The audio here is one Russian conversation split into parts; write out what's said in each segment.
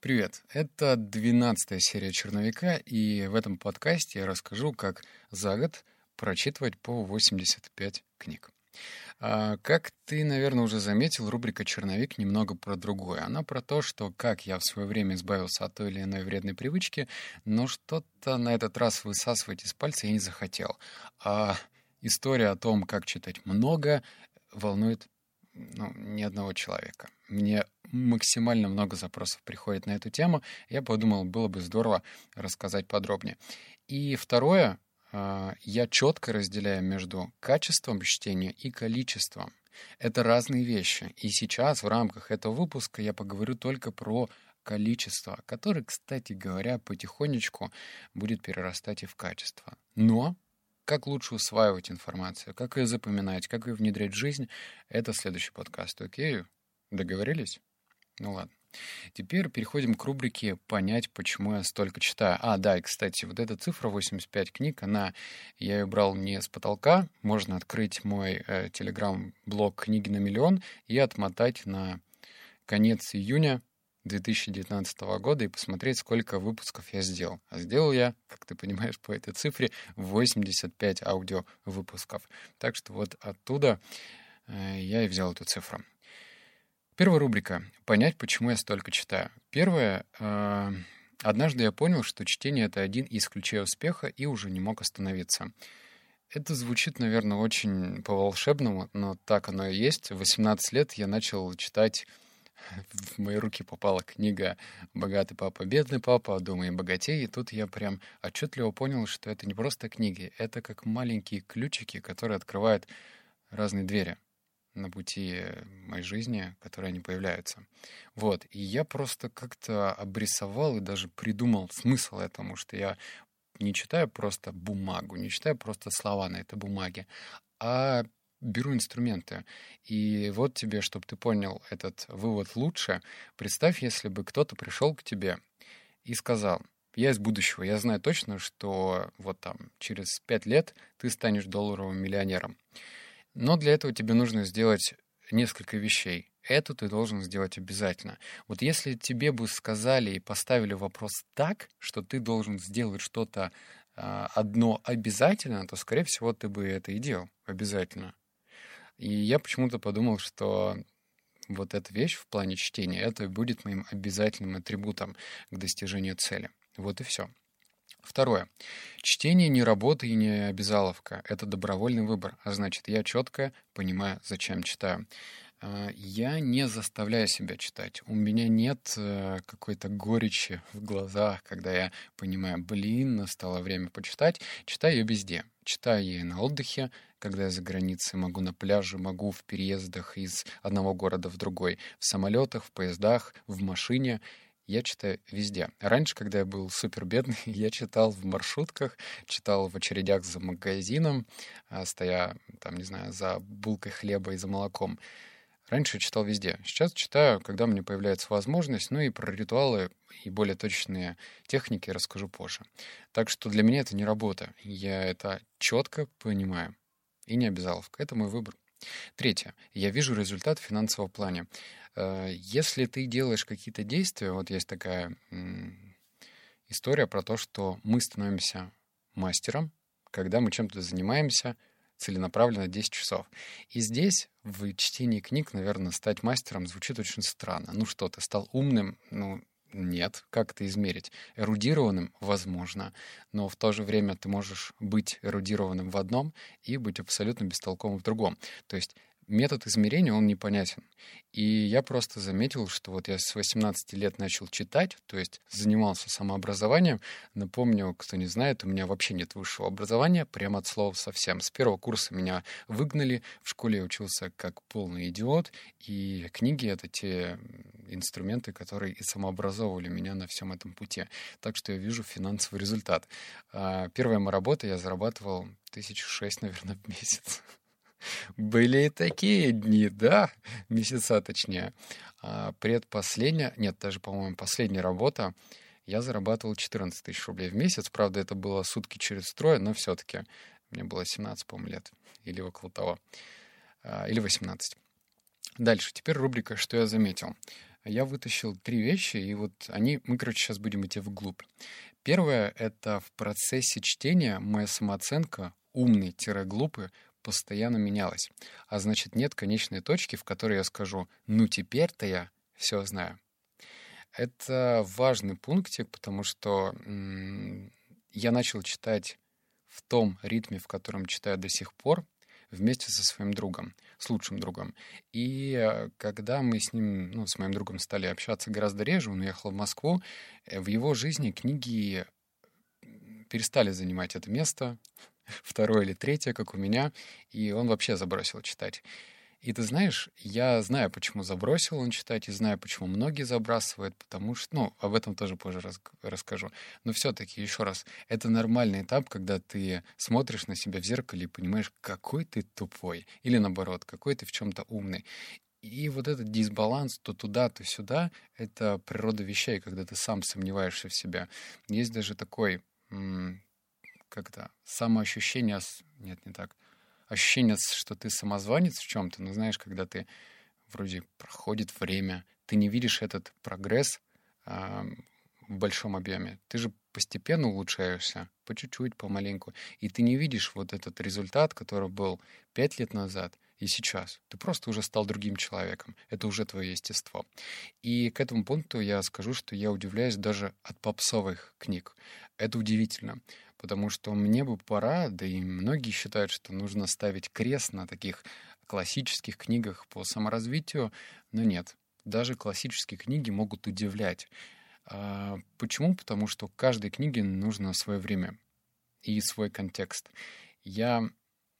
Привет! Это 12 серия «Черновика», и в этом подкасте я расскажу, как за год прочитывать по 85 книг. А, как ты, наверное, уже заметил, рубрика «Черновик» немного про другое. Она про то, что как я в свое время избавился от той или иной вредной привычки, но что-то на этот раз высасывать из пальца я не захотел. А история о том, как читать много, волнует ну, ни одного человека. Мне максимально много запросов приходит на эту тему. Я подумал, было бы здорово рассказать подробнее. И второе, а, я четко разделяю между качеством чтения и количеством. Это разные вещи. И сейчас в рамках этого выпуска я поговорю только про количество, которое, кстати говоря, потихонечку будет перерастать и в качество. Но как лучше усваивать информацию, как ее запоминать, как ее внедрять в жизнь, это следующий подкаст. Окей? Договорились? Ну ладно. Теперь переходим к рубрике «Понять, почему я столько читаю». А, да, и, кстати, вот эта цифра 85 книг, она, я ее брал не с потолка. Можно открыть мой э, телеграм-блог «Книги на миллион» и отмотать на конец июня 2019 года и посмотреть, сколько выпусков я сделал. А сделал я, как ты понимаешь по этой цифре, 85 аудиовыпусков. Так что вот оттуда э, я и взял эту цифру. Первая рубрика. Понять, почему я столько читаю. Первое. Э, однажды я понял, что чтение — это один из ключей успеха и уже не мог остановиться. Это звучит, наверное, очень по-волшебному, но так оно и есть. В 18 лет я начал читать в мои руки попала книга «Богатый папа, бедный папа», «Думай богатей», и тут я прям отчетливо понял, что это не просто книги, это как маленькие ключики, которые открывают разные двери на пути моей жизни, которые они появляются. Вот, и я просто как-то обрисовал и даже придумал смысл этому, что я не читаю просто бумагу, не читаю просто слова на этой бумаге, а беру инструменты. И вот тебе, чтобы ты понял этот вывод лучше, представь, если бы кто-то пришел к тебе и сказал, я из будущего, я знаю точно, что вот там через пять лет ты станешь долларовым миллионером. Но для этого тебе нужно сделать несколько вещей. Это ты должен сделать обязательно. Вот если тебе бы сказали и поставили вопрос так, что ты должен сделать что-то а, одно обязательно, то, скорее всего, ты бы это и делал обязательно. И я почему-то подумал, что вот эта вещь в плане чтения, это будет моим обязательным атрибутом к достижению цели. Вот и все. Второе. Чтение не работа и не обязаловка. Это добровольный выбор. А значит, я четко понимаю, зачем читаю. А, я не заставляю себя читать. У меня нет э, какой-то горечи в глазах, когда я понимаю, блин, настало время почитать. Читаю я везде. Читаю я и на отдыхе, когда я за границей, могу на пляже, могу в переездах из одного города в другой, в самолетах, в поездах, в машине. Я читаю везде. Раньше, когда я был супер бедный, я читал в маршрутках, читал в очередях за магазином, а, стоя, там, не знаю, за булкой хлеба и за молоком. Раньше читал везде. Сейчас читаю, когда мне появляется возможность. Ну и про ритуалы и более точные техники расскажу позже. Так что для меня это не работа. Я это четко понимаю. И не обязаловка. Это мой выбор. Третье. Я вижу результат в финансовом плане. Э, если ты делаешь какие-то действия, вот есть такая история про то, что мы становимся мастером, когда мы чем-то занимаемся — целенаправленно 10 часов. И здесь в чтении книг, наверное, стать мастером звучит очень странно. Ну что, ты стал умным? Ну, нет. Как это измерить? Эрудированным? Возможно. Но в то же время ты можешь быть эрудированным в одном и быть абсолютно бестолковым в другом. То есть метод измерения, он непонятен. И я просто заметил, что вот я с 18 лет начал читать, то есть занимался самообразованием. Напомню, кто не знает, у меня вообще нет высшего образования, прямо от слова совсем. С первого курса меня выгнали, в школе я учился как полный идиот, и книги — это те инструменты, которые и самообразовывали меня на всем этом пути. Так что я вижу финансовый результат. А, первая моя работа я зарабатывал тысяч шесть, наверное, в месяц. Были и такие дни, да, месяца точнее. А предпоследняя, нет, даже, по-моему, последняя работа, я зарабатывал 14 тысяч рублей в месяц. Правда, это было сутки через трое, но все-таки мне было 17, по-моему, лет. Или около того. А, или 18. Дальше. Теперь рубрика «Что я заметил». я вытащил три вещи, и вот они, мы, короче, сейчас будем идти вглубь. Первое — это в процессе чтения моя самооценка умный-глупый постоянно менялась. А значит, нет конечной точки, в которой я скажу, ну теперь-то я все знаю. Это важный пунктик, потому что м- я начал читать в том ритме, в котором читаю до сих пор, вместе со своим другом, с лучшим другом. И э, когда мы с ним, ну, с моим другом стали общаться гораздо реже, он уехал в Москву, э, в его жизни книги перестали занимать это место, второе или третье, как у меня, и он вообще забросил читать. И ты знаешь, я знаю, почему забросил он читать, и знаю, почему многие забрасывают, потому что, ну, об этом тоже позже рас, расскажу. Но все-таки, еще раз, это нормальный этап, когда ты смотришь на себя в зеркале и понимаешь, какой ты тупой, или наоборот, какой ты в чем-то умный. И вот этот дисбаланс то туда, то сюда — это природа вещей, когда ты сам сомневаешься в себя. Есть даже такой, как-то, самоощущение, нет, не так — ощущение, что ты самозванец в чем-то, но знаешь, когда ты вроде проходит время, ты не видишь этот прогресс э, в большом объеме. Ты же постепенно улучшаешься, по чуть-чуть, помаленьку, и ты не видишь вот этот результат, который был пять лет назад и сейчас. Ты просто уже стал другим человеком. Это уже твое естество. И к этому пункту я скажу, что я удивляюсь даже от попсовых книг. Это удивительно потому что мне бы пора, да и многие считают, что нужно ставить крест на таких классических книгах по саморазвитию, но нет. Даже классические книги могут удивлять. А, почему? Потому что каждой книге нужно свое время и свой контекст. Я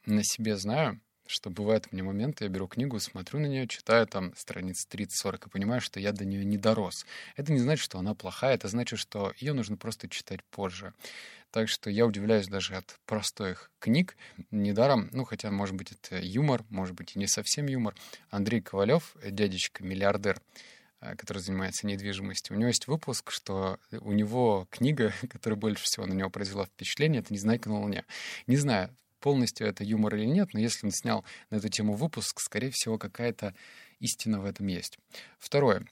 на себе знаю, что бывают у меня моменты, я беру книгу, смотрю на нее, читаю там страниц 30-40 и понимаю, что я до нее не дорос. Это не значит, что она плохая, это значит, что ее нужно просто читать позже. Так что я удивляюсь даже от простых книг. Недаром, ну, хотя, может быть, это юмор, может быть, и не совсем юмор. Андрей Ковалев, дядечка-миллиардер, э, который занимается недвижимостью. У него есть выпуск, что у него книга, которая больше всего на него произвела впечатление, это «Незнайка на Луне». Не знаю, полностью это юмор или нет, но если он снял на эту тему выпуск, скорее всего, какая-то истина в этом есть. Второе.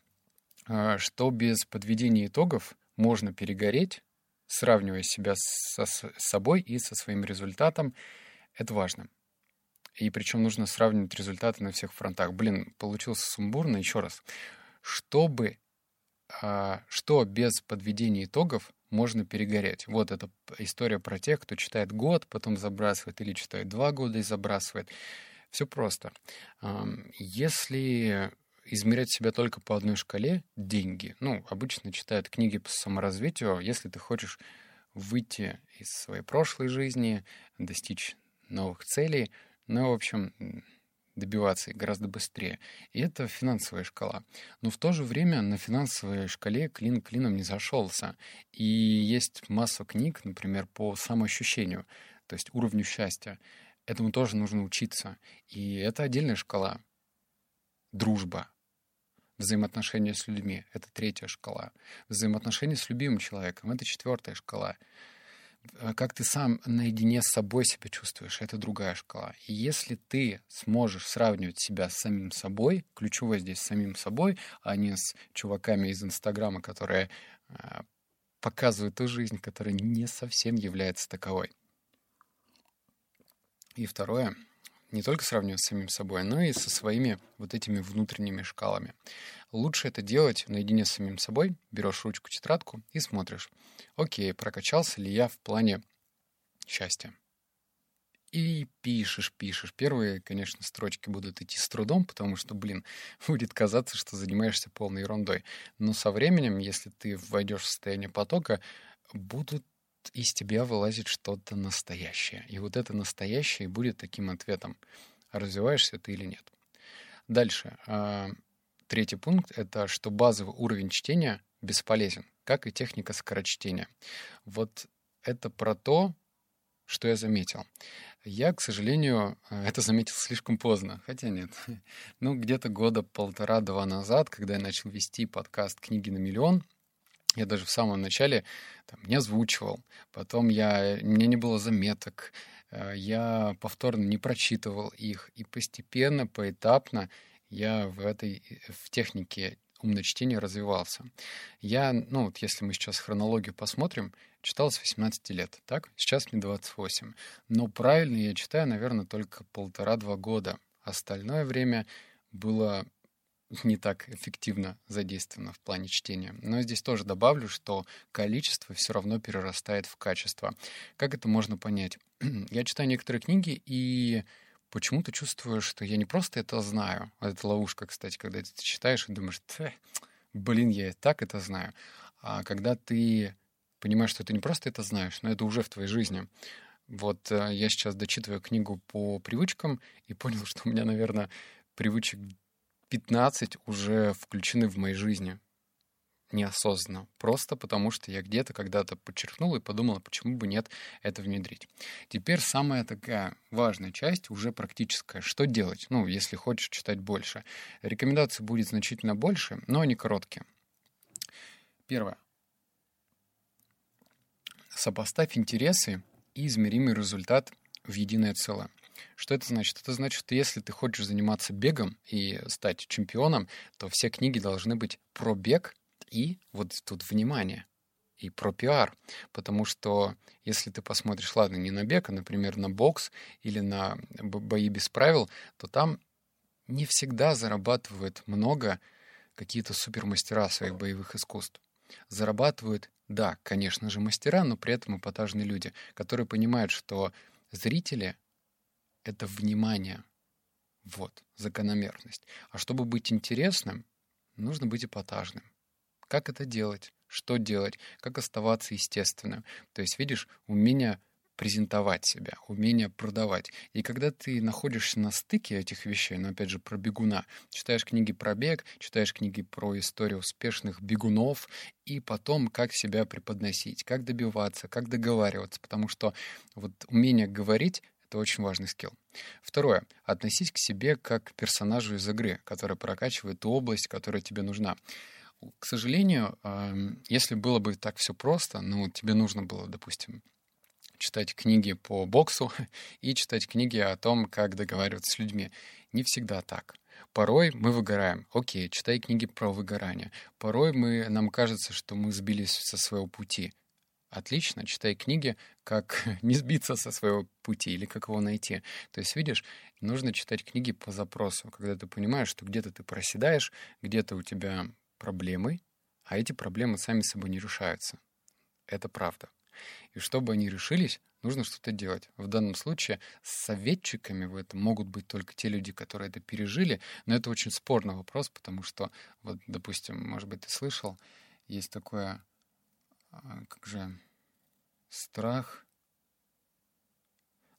А, что без подведения итогов можно перегореть, сравнивая себя со, с собой и со своим результатом, это важно. И причем нужно сравнивать результаты на всех фронтах. Блин, получился сумбурно. Еще раз. Чтобы, а, что без подведения итогов можно перегореть. Вот эта история про тех, кто читает год, потом забрасывает, или читает два года и забрасывает. Все просто. Если измерять себя только по одной шкале — деньги. Ну, обычно читают книги по саморазвитию. Если ты хочешь выйти из своей прошлой жизни, достичь новых целей, ну, в общем, добиваться гораздо быстрее. И это финансовая шкала. Но в то же время на финансовой шкале клин клином не зашелся. И есть масса книг, например, по самоощущению, то есть уровню счастья. Этому тоже нужно учиться. И это отдельная шкала. Дружба, взаимоотношения с людьми — это третья шкала. Взаимоотношения с любимым человеком — это четвертая шкала. Э, как ты сам наедине с собой себя чувствуешь, это другая шкала. И если ты сможешь сравнивать себя с самим собой, ключевое здесь с самим собой, а не с чуваками из Инстаграма, которые э, показывают ту жизнь, которая не совсем является таковой. И второе, не только сравнивать с самим собой, но и со своими вот этими внутренними шкалами. Лучше это делать наедине с самим собой. Берешь ручку, тетрадку и смотришь. Окей, прокачался ли я в плане счастья? И пишешь, пишешь. Первые, конечно, строчки будут идти с трудом, потому что, блин, будет казаться, что занимаешься полной ерундой. Но со временем, если ты войдешь в состояние потока, будут из тебя вылазит что-то настоящее. И вот это настоящее будет таким ответом, развиваешься ты или нет. Дальше. А, третий пункт — это что базовый уровень чтения бесполезен, как и техника скорочтения. Вот это про то, что я заметил. Я, к сожалению, это заметил слишком поздно. Хотя нет. Ну, где-то года полтора-два назад, когда я начал вести подкаст «Книги на миллион», я даже в самом начале там, не озвучивал, потом я, у меня не было заметок, э, я повторно не прочитывал их, и постепенно, поэтапно я в этой в технике ум на чтение развивался. Я, ну вот если мы сейчас хронологию посмотрим, читал с 18 лет, так? Сейчас мне 28. Но правильно я читаю, наверное, только полтора-два года. Остальное время было не так эффективно задействовано в плане чтения. Но здесь тоже добавлю, что количество все равно перерастает в качество. Как это можно понять? я читаю некоторые книги и почему-то чувствую, что я не просто это знаю, это ловушка, кстати, когда ты читаешь и думаешь, блин, я и так это знаю. А когда ты понимаешь, что ты не просто это знаешь, но это уже в твоей жизни. Вот э, я сейчас дочитываю книгу по привычкам и понял, что у меня, наверное, привычек 15 уже включены в моей жизни неосознанно. Просто потому, что я где-то когда-то подчеркнул и подумал, почему бы нет это внедрить. Теперь самая такая важная часть, уже практическая. Что делать? Ну, если хочешь читать больше. Рекомендаций будет значительно больше, но они короткие. Первое. Сопоставь интересы и измеримый результат в единое целое. Что это значит? Это значит, что если ты хочешь заниматься бегом и стать чемпионом, то все книги должны быть про бег и вот тут внимание и про пиар. Потому что если ты посмотришь, ладно, не на бег, а, например, на бокс или на бои без правил, то там не всегда зарабатывают много какие-то супермастера своих боевых искусств. Зарабатывают, да, конечно же, мастера, но при этом эпатажные люди, которые понимают, что зрители это внимание. Вот, закономерность. А чтобы быть интересным, нужно быть эпатажным. Как это делать? Что делать? Как оставаться естественным? То есть, видишь, умение презентовать себя, умение продавать. И когда ты находишься на стыке этих вещей, но опять же про бегуна, читаешь книги про бег, читаешь книги про историю успешных бегунов, и потом как себя преподносить, как добиваться, как договариваться, потому что вот умение говорить это очень важный скилл. Второе. Относись к себе как к персонажу из игры, который прокачивает ту область, которая тебе нужна. К сожалению, если было бы так все просто, ну, тебе нужно было, допустим, читать книги по боксу и читать книги о том, как договариваться с людьми. Не всегда так. Порой мы выгораем. Окей, читай книги про выгорание. Порой мы, нам кажется, что мы сбились со своего пути. Отлично, читай книги, как не сбиться со своего пути или как его найти. То есть, видишь, нужно читать книги по запросу, когда ты понимаешь, что где-то ты проседаешь, где-то у тебя проблемы, а эти проблемы сами собой не решаются. Это правда. И чтобы они решились, нужно что-то делать. В данном случае советчиками в этом могут быть только те люди, которые это пережили, но это очень спорный вопрос, потому что, вот, допустим, может быть, ты слышал, есть такое а, как же страх.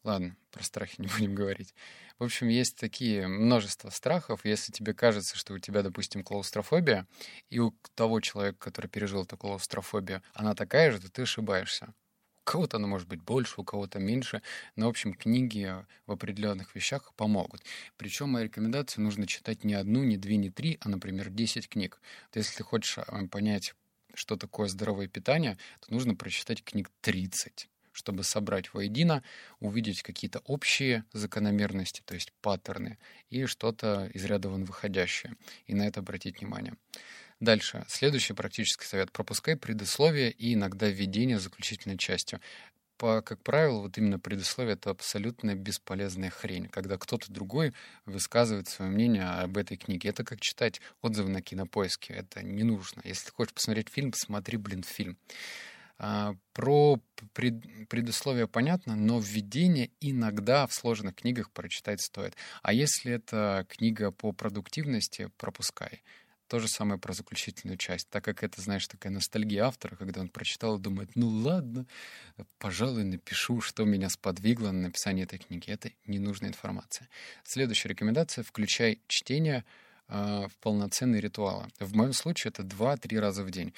Ладно, про страхи не будем говорить. В общем, есть такие множество страхов. Если тебе кажется, что у тебя, допустим, клаустрофобия, и у того человека, который пережил эту клаустрофобию, она такая же, то ты ошибаешься. У кого-то она может быть больше, у кого-то меньше. Но, в общем, книги в определенных вещах помогут. Причем мои рекомендации нужно читать не одну, не две, не три, а, например, 10 книг. Вот если ты хочешь а, понять что такое здоровое питание, то нужно прочитать книг 30 чтобы собрать воедино, увидеть какие-то общие закономерности, то есть паттерны, и что-то из ряда вон выходящее, и на это обратить внимание. Дальше. Следующий практический совет. Пропускай предисловие и иногда введение заключительной частью по, как правило, вот именно предисловие — это абсолютно бесполезная хрень, когда кто-то другой высказывает свое мнение об этой книге. Это как читать отзывы на кинопоиске. Это не нужно. Если ты хочешь посмотреть фильм, посмотри, блин, фильм. А, про пред, предусловие понятно, но введение иногда в сложных книгах прочитать стоит. А если это книга по продуктивности, пропускай. То же самое про заключительную часть, так как это, знаешь, такая ностальгия автора, когда он прочитал и думает, ну ладно, пожалуй, напишу, что меня сподвигло на написание этой книги. Это ненужная информация. Следующая рекомендация — включай чтение — в полноценные ритуалы. В моем случае это 2-3 раза в день.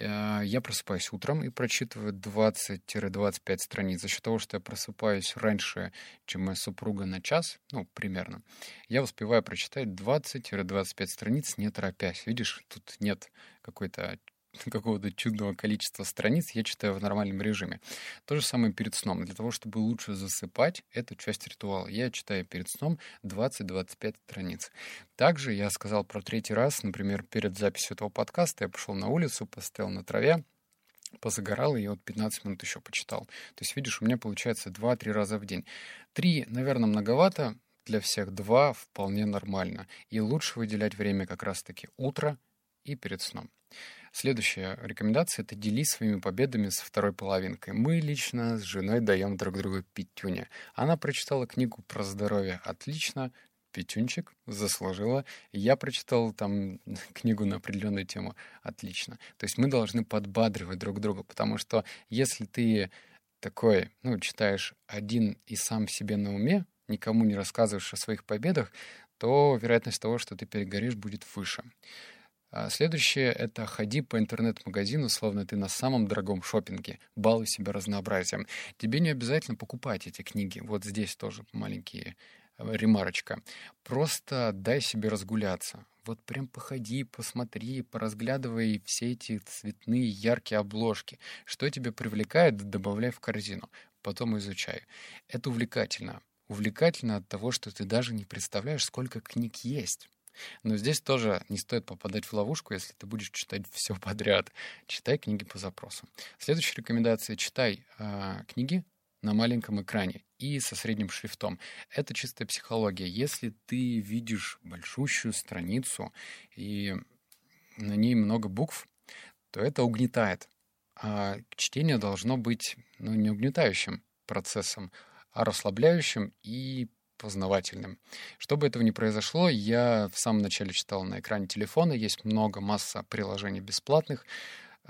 А, я просыпаюсь утром и прочитываю 20-25 страниц. За счет того, что я просыпаюсь раньше, чем моя супруга на час, ну, примерно, я успеваю прочитать 20-25 страниц, не торопясь. Видишь, тут нет какой-то какого-то чудного количества страниц я читаю в нормальном режиме. То же самое перед сном. Для того, чтобы лучше засыпать, это часть ритуала. Я читаю перед сном 20-25 страниц. Также я сказал про третий раз, например, перед записью этого подкаста я пошел на улицу, поставил на траве, позагорал, и вот 15 минут еще почитал. То есть, видишь, у меня получается 2-3 раза в день. Три, наверное, многовато, для всех два вполне нормально. И лучше выделять время как раз-таки утро и перед сном. Следующая рекомендация — это делись своими победами со второй половинкой. Мы лично с женой даем друг другу пятюня. Она прочитала книгу про здоровье отлично, пятюнчик заслужила. Я прочитал там книгу на определенную тему отлично. То есть мы должны подбадривать друг друга, потому что если ты такой, ну, читаешь один и сам себе на уме, никому не рассказываешь о своих победах, то вероятность того, что ты перегоришь, будет выше. А следующее — это ходи по интернет-магазину, словно ты на самом дорогом шопинге, балуй себя разнообразием. Тебе не обязательно покупать эти книги. Вот здесь тоже маленькие э, ремарочка. Просто дай себе разгуляться. Вот прям походи, посмотри, поразглядывай все эти цветные, яркие обложки. Что тебя привлекает, добавляй в корзину. Потом изучай. Это увлекательно. Увлекательно от того, что ты даже не представляешь, сколько книг есть. Но здесь тоже не стоит попадать в ловушку, если ты будешь читать все подряд. Читай книги по запросу. Следующая рекомендация — читай э, книги на маленьком экране и со средним шрифтом. Это чистая психология. Если ты видишь большущую страницу и на ней много букв, то это угнетает. А чтение должно быть ну, не угнетающим процессом, а расслабляющим и познавательным. Чтобы этого не произошло, я в самом начале читал на экране телефона, есть много, масса приложений бесплатных,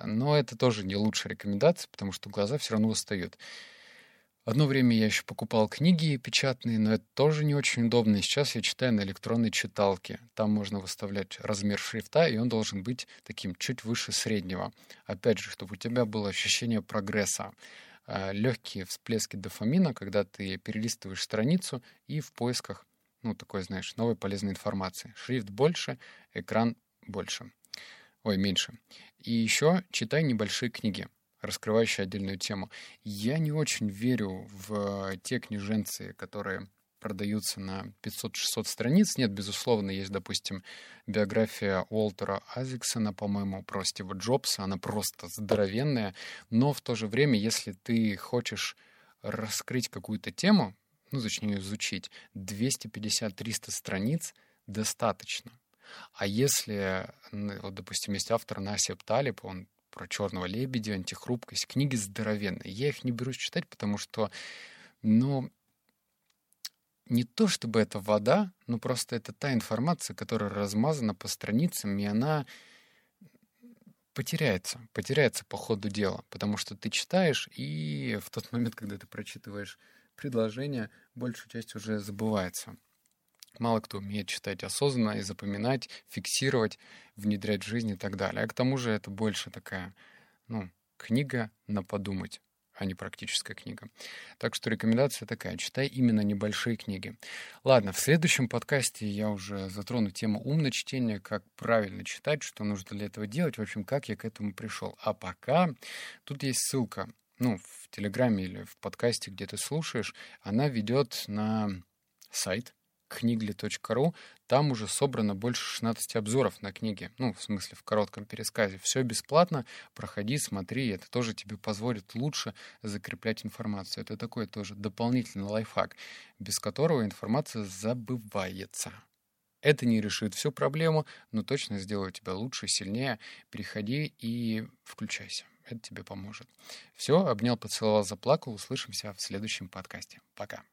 но это тоже не лучшая рекомендация, потому что глаза все равно устают. Одно время я еще покупал книги печатные, но это тоже не очень удобно. Сейчас я читаю на электронной читалке. Там можно выставлять размер шрифта, и он должен быть таким чуть выше среднего. Опять же, чтобы у тебя было ощущение прогресса. А, легкие всплески дофамина, когда ты перелистываешь страницу и в поисках, ну, такой, знаешь, новой полезной информации. Шрифт больше, экран больше. Ой, меньше. И еще читай небольшие книги, раскрывающие отдельную тему. Я не очень верю в те книженцы, которые продаются на 500-600 страниц. Нет, безусловно, есть, допустим, биография Уолтера Азиксона, по-моему, про Стива Джобса. Она просто здоровенная. Но в то же время, если ты хочешь раскрыть какую-то тему, ну, точнее, изучить, 250-300 страниц достаточно. А если, вот, допустим, есть автор Насип Талиб, он про черного лебедя, антихрупкость, книги здоровенные. Я их не берусь читать, потому что, ну, не то чтобы это вода, но просто это та информация, которая размазана по страницам, и она потеряется, потеряется по ходу дела, потому что ты читаешь, и в тот момент, когда ты прочитываешь предложение, большая часть уже забывается. Мало кто умеет читать осознанно и запоминать, фиксировать, внедрять в жизнь и так далее. А к тому же это больше такая, ну, книга на подумать а не практическая книга. Так что рекомендация такая, читай именно небольшие книги. Ладно, в следующем подкасте я уже затрону тему умного чтения, как правильно читать, что нужно для этого делать, в общем, как я к этому пришел. А пока тут есть ссылка, ну, в Телеграме или в подкасте, где ты слушаешь, она ведет на сайт книгли.ру. Там уже собрано больше 16 обзоров на книги. Ну, в смысле, в коротком пересказе. Все бесплатно. Проходи, смотри. Это тоже тебе позволит лучше закреплять информацию. Это такой тоже дополнительный лайфхак, без которого информация забывается. Это не решит всю проблему, но точно сделает тебя лучше, сильнее. Переходи и включайся. Это тебе поможет. Все, обнял, поцеловал, заплакал. Услышимся в следующем подкасте. Пока.